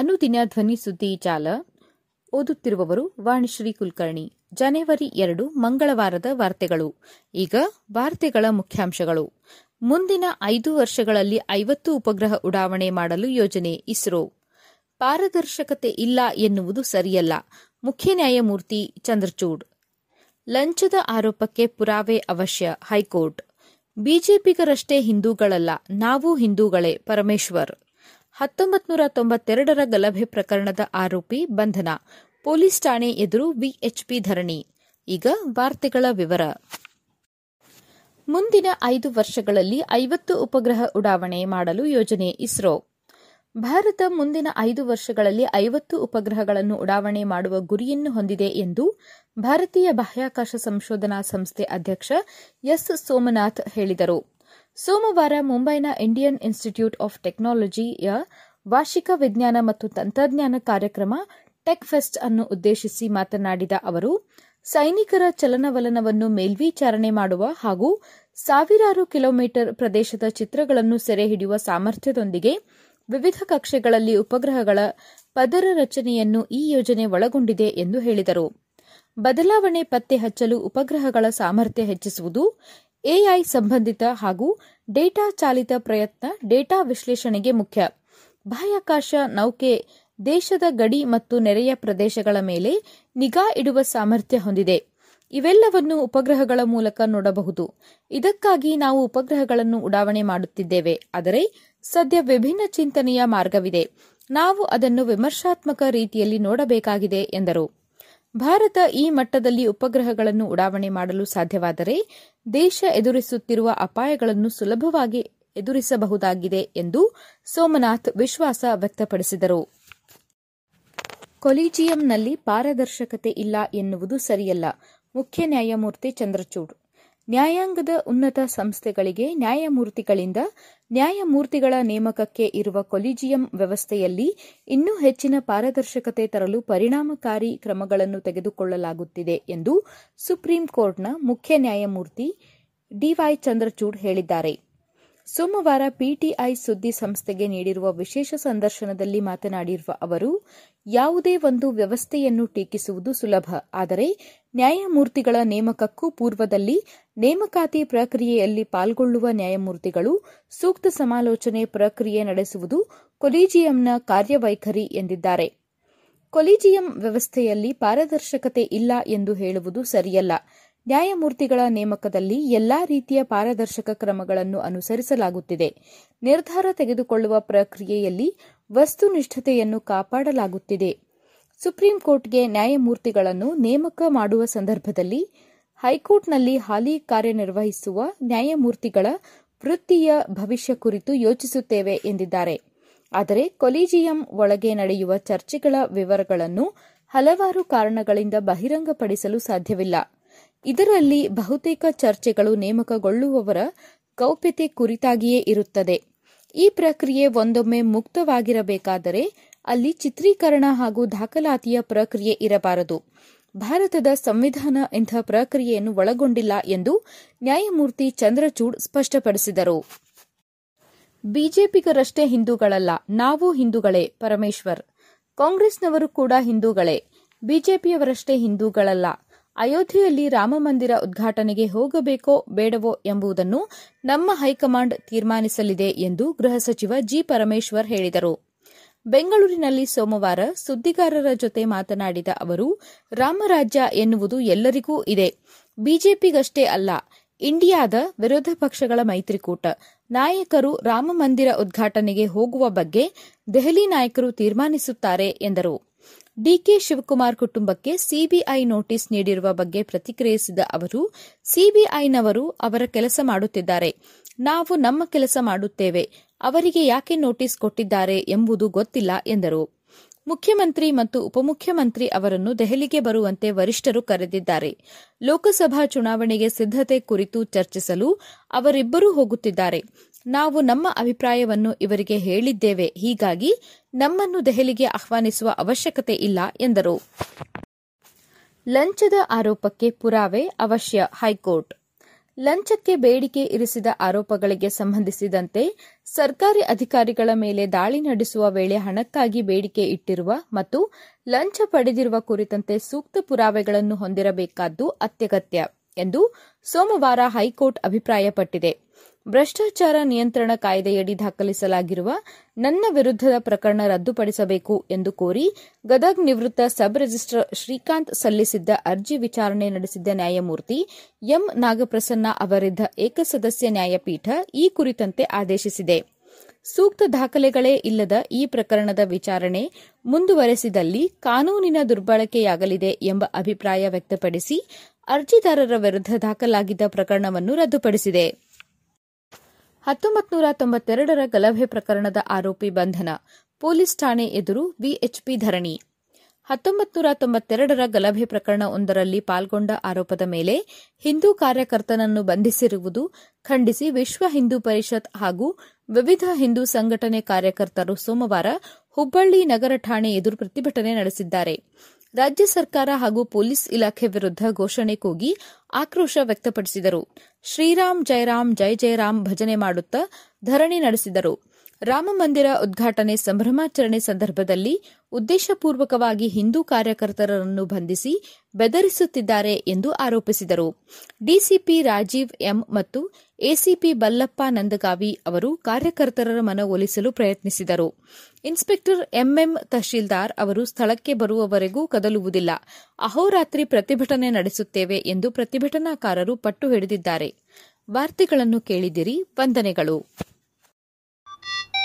ಅನುದಿನ ಧ್ವನಿ ಸುದ್ದಿ ಜಾಲ. ಓದುತ್ತಿರುವವರು ವಾಣಿಶ್ರೀ ಕುಲಕರ್ಣಿ. ಜನವರಿ ಎರಡು, ಮಂಗಳವಾರದ ವಾರ್ತೆಗಳು. ಈಗ ವಾರ್ತೆಗಳ ಮುಖ್ಯಾಂಶಗಳು. ಮುಂದಿನ ಐದು ವರ್ಷಗಳಲ್ಲಿ ಐವತ್ತು ಉಪಗ್ರಹ ಉಡಾವಣೆ ಮಾಡಲು ಯೋಜನೆ ಇಸ್ರೋ. ಪಾರದರ್ಶಕತೆ ಇಲ್ಲ ಎನ್ನುವುದು ಸರಿಯಲ್ಲ. ಮುಖ್ಯ ನ್ಯಾಯಮೂರ್ತಿ ಚಂದ್ರಚೂಡ್. ಲಂಚದ ಆರೋಪಕ್ಕೆ ಪುರಾವೆ ಅವಶ್ಯ ಹೈಕೋರ್ಟ್. ಬಿಜೆಪಿಗರಷ್ಟೇ ಹಿಂದೂಗಳಲ್ಲ, ನಾವು ಹಿಂದೂಗಳೇ ಪರಮೇಶ್ವರ್. ಹತ್ತೊಂಬತ್ತು ನೂರ ತೊಂಬತ್ತೆರಡರ ಗಲಭೆ ಪ್ರಕರಣದ ಆರೋಪಿ ಬಂಧನ. ಪೊಲೀಸ್ ಠಾಣೆ ಎದುರು ವಿಎಚ್ಪಿ ಧರಣಿ. ಈಗ ವಾರ್ತೆಗಳ ವಿವರ. ಮುಂದಿನ ಐದು ವರ್ಷಗಳಲ್ಲಿ ಐವತ್ತು ಉಪಗ್ರಹ ಉಡಾವಣೆ ಮಾಡಲು ಯೋಜನೆ ಇಸ್ರೋ. ಭಾರತ ಮುಂದಿನ ಐದು ವರ್ಷಗಳಲ್ಲಿ ಐವತ್ತು ಉಪಗ್ರಹಗಳನ್ನು ಉಡಾವಣೆ ಮಾಡುವ ಗುರಿಯನ್ನು ಹೊಂದಿದೆ ಎಂದು ಭಾರತೀಯ ಬಾಹ್ಯಾಕಾಶ ಸಂಶೋಧನಾ ಸಂಸ್ಥೆ ಅಧ್ಯಕ್ಷ ಎಸ್ ಸೋಮನಾಥ್ ಹೇಳಿದರು. ಸೋಮವಾರ ಮುಂಬೈನ ಇಂಡಿಯನ್ ಇನ್ಸ್ಟಿಟ್ಯೂಟ್ ಆಫ್ ಟೆಕ್ನಾಲಜಿಯ ವಾರ್ಷಿಕ ವಿಜ್ಞಾನ ಮತ್ತು ತಂತ್ರಜ್ಞಾನ ಕಾರ್ಯಕ್ರಮ ಟೆಕ್ ಫೆಸ್ಟ್ ಅನ್ನು ಉದ್ದೇಶಿಸಿ ಮಾತನಾಡಿದ ಅವರು, ಸೈನಿಕರ ಚಲನವಲನವನ್ನು ಮೇಲ್ವಿಚಾರಣೆ ಮಾಡುವ ಹಾಗೂ ಸಾವಿರಾರು ಕಿಲೋಮೀಟರ್ ಪ್ರದೇಶದ ಚಿತ್ರಗಳನ್ನು ಸೆರೆ ಹಿಡಿಯುವ ಸಾಮರ್ಥ್ಯದೊಂದಿಗೆ ವಿವಿಧ ಕಕ್ಷೆಗಳಲ್ಲಿ ಉಪಗ್ರಹಗಳ ಪದರ ರಚನೆಯನ್ನು ಈ ಯೋಜನೆ ಒಳಗೊಂಡಿದೆ ಎಂದು ಹೇಳಿದರು. ಬದಲಾವಣೆ ಪತ್ತೆ ಹಚ್ಚಲು ಉಪಗ್ರಹಗಳ ಸಾಮರ್ಥ್ಯ ಹೆಚ್ಚಿಸುವುದು ಎಐ ಸಂಬಂಧಿತ ಹಾಗೂ ಡೇಟಾ ಚಾಲಿತ ಪ್ರಯತ್ನ ಡೇಟಾ ವಿಶ್ಲೇಷಣೆಗೆ ಮುಖ್ಯ. ಬಾಹ್ಯಾಕಾಶ ನೌಕೆ ದೇಶದ ಗಡಿ ಮತ್ತು ನೆರೆಯ ಪ್ರದೇಶಗಳ ಮೇಲೆ ನಿಗಾ ಇಡುವ ಸಾಮರ್ಥ್ಯ ಹೊಂದಿದೆ. ಇವೆಲ್ಲವನ್ನು ಉಪಗ್ರಹಗಳ ಮೂಲಕ ನೋಡಬಹುದು. ಇದಕ್ಕಾಗಿ ನಾವು ಉಪಗ್ರಹಗಳನ್ನು ಉಡಾವಣೆ ಮಾಡುತ್ತಿದ್ದೇವೆ. ಆದರೆ ಸದ್ಯ ವಿಭಿನ್ನ ಚಿಂತನೆಯ ಮಾರ್ಗವಿದೆ. ನಾವು ಅದನ್ನು ವಿಮರ್ಶಾತ್ಮಕ ರೀತಿಯಲ್ಲಿ ನೋಡಬೇಕಾಗಿದೆ ಎಂದರು. ಭಾರತ ಈ ಮಟ್ಟದಲ್ಲಿ ಉಪಗ್ರಹಗಳನ್ನು ಉಡಾವಣೆ ಮಾಡಲು ಸಾಧ್ಯವಾದರೆ ದೇಶ ಎದುರಿಸುತ್ತಿರುವ ಅಪಾಯಗಳನ್ನು ಸುಲಭವಾಗಿ ಎದುರಿಸಬಹುದಾಗಿದೆ ಎಂದು ಸೋಮನಾಥ್ ವಿಶ್ವಾಸ ವ್ಯಕ್ತಪಡಿಸಿದರು. ಕೊಲಿಜಿಯಂನಲ್ಲಿ ಪಾರದರ್ಶಕತೆ ಇಲ್ಲ ಎನ್ನುವುದು ಸರಿಯಲ್ಲ. ಮುಖ್ಯ ನ್ಯಾಯಮೂರ್ತಿ ಚಂದ್ರಚೂಡ್ ನ್ಯಾಯಾಂಗದ ಉನ್ನತ ಸಂಸ್ಥೆಗಳಿಗೆ ನ್ಯಾಯಮೂರ್ತಿಗಳಿಂದ ನ್ಯಾಯಮೂರ್ತಿಗಳ ನೇಮಕಕ್ಕೆ ಇರುವ ಕೊಲಿಜಿಯಂ ವ್ಯವಸ್ಥೆಯಲ್ಲಿ ಇನ್ನೂ ಹೆಚ್ಚಿನ ಪಾರದರ್ಶಕತೆ ತರಲು ಪರಿಣಾಮಕಾರಿ ಕ್ರಮಗಳನ್ನು ತೆಗೆದುಕೊಳ್ಳಲಾಗುತ್ತಿದೆ ಎಂದು ಸುಪ್ರೀಂ ಕೋರ್ಟ್ನ ಮುಖ್ಯ ನ್ಯಾಯಮೂರ್ತಿ ಡಿವೈ ಚಂದ್ರಚೂಡ್ ಹೇಳಿದ್ದಾರೆ. ಸೋಮವಾರ ಪಿಟಿಐ ಸುದ್ದಿ ಸಂಸ್ಥೆಗೆ ನೀಡಿರುವ ವಿಶೇಷ ಸಂದರ್ಶನದಲ್ಲಿ ಮಾತನಾಡಿರುವ ಅವರು, ಯಾವುದೇ ಒಂದು ವ್ಯವಸ್ಥೆಯನ್ನು ಟೀಕಿಸುವುದು ಸುಲಭ. ಆದರೆ, ನ್ಯಾಯಮೂರ್ತಿಗಳ ನೇಮಕಕ್ಕೂ ಪೂರ್ವದಲ್ಲಿ ನೇಮಕಾತಿ ಪ್ರಕ್ರಿಯೆಯಲ್ಲಿ ಪಾಲ್ಗೊಳ್ಳುವ ನ್ಯಾಯಮೂರ್ತಿಗಳು ಸೂಕ್ತ ಸಮಾಲೋಚನೆ ಪ್ರಕ್ರಿಯೆ ನಡೆಸುವುದು ಕೊಲಿಜಿಯಂನ ಕಾರ್ಯವೈಖರಿ ಎಂದಿದ್ದಾರೆ. ಕೊಲಿಜಿಯಂ ವ್ಯವಸ್ಥೆಯಲ್ಲಿ ಪಾರದರ್ಶಕತೆ ಇಲ್ಲ ಎಂದು ಹೇಳುವುದು ಸರಿಯಲ್ಲ. ನ್ಯಾಯಮೂರ್ತಿಗಳ ನೇಮಕದಲ್ಲಿ ಎಲ್ಲಾ ರೀತಿಯ ಪಾರದರ್ಶಕ ಕ್ರಮಗಳನ್ನು ಅನುಸರಿಸಲಾಗುತ್ತಿದೆ. ನಿರ್ಧಾರ ತೆಗೆದುಕೊಳ್ಳುವ ಪ್ರಕ್ರಿಯೆಯಲ್ಲಿ ವಸ್ತುನಿಷ್ಠತೆಯನ್ನು ಕಾಪಾಡಲಾಗುತ್ತಿದೆ. ಸುಪ್ರೀಂ ಕೋರ್ಟ್ಗೆ ನ್ಯಾಯಮೂರ್ತಿಗಳನ್ನು ನೇಮಕ ಮಾಡುವ ಸಂದರ್ಭದಲ್ಲಿ ಹೈಕೋರ್ಟ್ನಲ್ಲಿ ಹಾಲಿ ಕಾರ್ಯನಿರ್ವಹಿಸುವ ನ್ಯಾಯಮೂರ್ತಿಗಳ ವೃತ್ತಿಯ ಭವಿಷ್ಯ ಕುರಿತು ಯೋಚಿಸುತ್ತೇವೆ ಎಂದಿದ್ದಾರೆ. ಆದರೆ ಕೊಲಿಜಿಯಂ ಒಳಗೆ ನಡೆಯುವ ಚರ್ಚೆಗಳ ವಿವರಗಳನ್ನು ಹಲವಾರು ಕಾರಣಗಳಿಂದ ಬಹಿರಂಗಪಡಿಸಲು ಸಾಧ್ಯವಿಲ್ಲ. ಇದರಲ್ಲಿ ಬಹುತೇಕ ಚರ್ಚೆಗಳು ನೇಮಕಗೊಳ್ಳುವವರ ಗೌಪ್ಯತೆ ಕುರಿತಾಗಿಯೇ ಇರುತ್ತದೆ. ಈ ಪ್ರಕ್ರಿಯೆ ಒಂದೊಮ್ಮೆ ಮುಕ್ತವಾಗಿರಬೇಕಾದರೆ ಅಲ್ಲಿ ಚಿತ್ರೀಕರಣ ಹಾಗೂ ದಾಖಲಾತಿಯ ಪ್ರಕ್ರಿಯೆ ಇರಬಾರದು. ಭಾರತದ ಸಂವಿಧಾನ ಇಂಥ ಪ್ರಕ್ರಿಯೆಯನ್ನು ಒಳಗೊಂಡಿಲ್ಲ ಎಂದು ನ್ಯಾಯಮೂರ್ತಿ ಚಂದ್ರಚೂಡ್ ಸ್ಪಷ್ಟಪಡಿಸಿದರು. ಬಿಜೆಪಿಗರಷ್ಟೇ ಹಿಂದೂಗಳಲ್ಲ, ನಾವು ಹಿಂದೂಗಳೇ, ಪರಮೇಶ್ವರ್. ಕಾಂಗ್ರೆಸ್ನವರು ಕೂಡ ಹಿಂದೂಗಳೇ, ಬಿಜೆಪಿಯವರಷ್ಟೇ ಹಿಂದೂಗಳಲ್ಲ. ಅಯೋಧ್ಯೆಯಲ್ಲಿ ರಾಮಮಂದಿರ ಉದ್ಘಾಟನೆಗೆ ಹೋಗಬೇಕೋ ಬೇಡವೋ ಎಂಬುದನ್ನು ನಮ್ಮ ಹೈಕಮಾಂಡ್ ತೀರ್ಮಾನಿಸಲಿದೆ ಎಂದು ಗೃಹ ಸಚಿವ ಜಿ ಪರಮೇಶ್ವರ್ ಹೇಳಿದರು. ಬೆಂಗಳೂರಿನಲ್ಲಿ ಸೋಮವಾರ ಸುದ್ದಿಗಾರರ ಜೊತೆ ಮಾತನಾಡಿದ ಅವರು ರಾಮರಾಜ್ಯ ಎನ್ನುವುದು ಎಲ್ಲರಿಗೂ ಇದೆ. ಬಿಜೆಪಿಗಷ್ಟೇ ಅಲ್ಲ, ಇಂಡಿಯಾದ ವಿರೋಧ ಪಕ್ಷಗಳ ಮೈತ್ರಿಕೂಟ. ನಾಯಕರು ರಾಮಮಂದಿರ ಉದ್ಘಾಟನೆಗೆ ಹೋಗುವ ಬಗ್ಗೆ ದೆಹಲಿ ನಾಯಕರು ತೀರ್ಮಾನಿಸುತ್ತಾರೆ ಎಂದರು. ಡಿಕೆ ಶಿವಕುಮಾರ್ ಕುಟುಂಬಕ್ಕೆ ಸಿಬಿಐ ನೋಟಿಸ್ ನೀಡಿರುವ ಬಗ್ಗೆ ಪ್ರತಿಕ್ರಿಯಿಸಿದ ಅವರು, ಸಿಬಿಐನವರು ಅವರ ಕೆಲಸ ಮಾಡುತ್ತಿದ್ದಾರೆ. ನಾವು ನಮ್ಮ ಕೆಲಸ ಮಾಡುತ್ತೇವೆ. ಅವರಿಗೆ ಯಾಕೆ ನೋಟಿಸ್ ಕೊಟ್ಟಿದ್ದಾರೆ ಎಂಬುದು ಗೊತ್ತಿಲ್ಲ ಎಂದರು. ಮುಖ್ಯಮಂತ್ರಿ ಮತ್ತು ಉಪಮುಖ್ಯಮಂತ್ರಿ ಅವರನ್ನು ದೆಹಲಿಗೆ ಬರುವಂತೆ ವರಿಷ್ಠರು ಕರೆದಿದ್ದಾರೆ. ಲೋಕಸಭಾ ಚುನಾವಣೆಗೆ ಸಿದ್ದತೆ ಕುರಿತು ಚರ್ಚಿಸಲು ಅವರಿಬ್ಬರೂ ಹೋಗುತ್ತಿದ್ದಾರೆ. ನಾವು ನಮ್ಮ ಅಭಿಪ್ರಾಯವನ್ನು ಇವರಿಗೆ ಹೇಳಿದ್ದೇವೆ. ಹೀಗಾಗಿ ನಮ್ಮನ್ನು ದೆಹಲಿಗೆ ಆಹ್ವಾನಿಸುವ ಅವಶ್ಯಕತೆ ಇಲ್ಲ, ಎಂದರು. ಲಂಚದ ಆರೋಪಕ್ಕೆ ಪುರಾವೆ ಅವಶ್ಯ ಹೈಕೋರ್ಟ್. ಲಂಚಕ್ಕೆ ಬೇಡಿಕೆ ಇರಿಸಿದ ಆರೋಪಗಳಿಗೆ ಸಂಬಂಧಿಸಿದಂತೆ ಸರ್ಕಾರಿ ಅಧಿಕಾರಿಗಳ ಮೇಲೆ ದಾಳಿ ನಡೆಸುವ ವೇಳೆ ಹಣಕ್ಕಾಗಿ ಬೇಡಿಕೆ ಇಟ್ಟಿರುವ ಮತ್ತು ಲಂಚ ಪಡೆದಿರುವ ಕುರಿತಂತೆ ಸೂಕ್ತ ಪುರಾವೆಗಳನ್ನು ಹೊಂದಿರಬೇಕಾದ್ದು ಅತ್ಯಗತ್ಯ, ಎಂದು ಸೋಮವಾರ ಹೈಕೋರ್ಟ್ ಅಭಿಪ್ರಾಯಪಟ್ಟಿದೆ. ಭ್ರಷ್ಟಾಚಾರ ನಿಯಂತ್ರಣ ಕಾಯ್ದೆಯಡಿ ದಾಖಲಿಸಲಾಗಿರುವ ನನ್ನ ವಿರುದ್ಧದ ಪ್ರಕರಣ ರದ್ದುಪಡಿಸಬೇಕು ಎಂದು ಕೋರಿ ಗದಗ್ ನಿವೃತ್ತ ಸಬ್ ರಿಜಿಸ್ಟರ್ ಶ್ರೀಕಾಂತ್ ಸಲ್ಲಿಸಿದ್ದ ಅರ್ಜಿ ವಿಚಾರಣೆ ನಡೆಸಿದ್ದ ನ್ಯಾಯಮೂರ್ತಿ ಎಂ ನಾಗಪ್ರಸನ್ನ ಅವರಿದ್ದ ಏಕಸದಸ್ಯ ನ್ಯಾಯಪೀಠ ಈ ಕುರಿತಂತೆ ಆದೇಶಿಸಿದೆ. ಸೂಕ್ತ ದಾಖಲೆಗಳೇ ಇಲ್ಲದ ಈ ಪ್ರಕರಣದ ವಿಚಾರಣೆ ಮುಂದುವರೆಸಿದಲ್ಲಿ ಕಾನೂನಿನ ದುರ್ಬಳಕೆಯಾಗಲಿದೆ ಎಂಬ ಅಭಿಪ್ರಾಯ ವ್ಯಕ್ತಪಡಿಸಿ ಅರ್ಜಿದಾರರ ವಿರುದ್ಧ ದಾಖಲಾಗಿದ್ದ ಪ್ರಕರಣವನ್ನು ರದ್ದುಪಡಿಸಿದೆ. ಹತ್ತೊಂಬತ್ತು ನೂರ ತೊಂಬತ್ತೆರಡರ ಗಲಭೆ ಪ್ರಕರಣದ ಆರೋಪಿ ಬಂಧನ. ಪೊಲೀಸ್ ಠಾಣೆ ಎದುರು ವಿಎಚ್ಪಿ ಧರಣಿ. ಹತ್ತೊಂಬತ್ತು ನೂರ ತೊಂಬತ್ತೆರಡರ ಗಲಭೆ ಪ್ರಕರಣ ಒಂದರಲ್ಲಿ ಪಾಲ್ಗೊಂಡ ಆರೋಪದ ಮೇಲೆ ಹಿಂದೂ ಕಾರ್ಯಕರ್ತನನ್ನು ಬಂಧಿಸಿರುವುದು ಖಂಡಿಸಿ ವಿಶ್ವ ಹಿಂದೂ ಪರಿಷತ್ ಹಾಗೂ ವಿವಿಧ ಹಿಂದೂ ಸಂಘಟನೆ ಕಾರ್ಯಕರ್ತರು ಸೋಮವಾರ ಹುಬ್ಬಳ್ಳಿ ನಗರ ಠಾಣೆ ಎದುರು ಪ್ರತಿಭಟನೆ ನಡೆಸಿದ್ದಾರೆ. ರಾಜ್ಯ ಸರ್ಕಾರ ಹಾಗೂ ಪೊಲೀಸ್ ಇಲಾಖೆ ವಿರುದ್ಧ ಘೋಷಣೆ ಕೂಗಿ ಆಕ್ರೋಶ ವ್ಯಕ್ತಪಡಿಸಿದರು. ಶ್ರೀರಾಮ್, ಜಯರಾಮ್ ಜೈ ಜಯರಾಮ್ ಭಜನೆ ಮಾಡುತ್ತಾ ಧರಣಿ ನಡೆಸಿದರು. ರಾಮಮಂದಿರ ಉದ್ಘಾಟನೆ ಸಂಭ್ರಮಾಚರಣೆ ಸಂದರ್ಭದಲ್ಲಿ ಉದ್ದೇಶಪೂರ್ವಕವಾಗಿ ಹಿಂದೂ ಕಾರ್ಯಕರ್ತರನ್ನು ಬಂಧಿಸಿ ಬೆದರಿಸುತ್ತಿದ್ದಾರೆ ಎಂದು ಆರೋಪಿಸಿದರು. ಡಿಸಿಪಿ ರಾಜೀವ್ ಎಂ ಮತ್ತು ಎಸಿಪಿ ಬಲ್ಲಪ್ಪ ನಂದಗಾವಿ ಅವರು ಕಾರ್ಯಕರ್ತರ ಮನವೊಲಿಸಲು ಪ್ರಯತ್ನಿಸಿದರು. ಇನ್ಸ್ಪೆಕ್ಟರ್ ಎಂಎಂ ತಹಶೀಲ್ದಾರ್ ಅವರು ಸ್ಥಳಕ್ಕೆ ಬರುವವರೆಗೂ ಕದಲುವುದಿಲ್ಲ. ಅಹೋರಾತ್ರಿ ಪ್ರತಿಭಟನೆ ನಡೆಸುತ್ತೇವೆ ಎಂದು ಪ್ರತಿಭಟನಾಕಾರರು ಪಟ್ಟು ಹಿಡಿದಿದ್ದಾರೆ. ವಾರ್ತೆಗಳನ್ನು ಕೇಳಿದಿರಿ ವಂದನೆಗಳು. you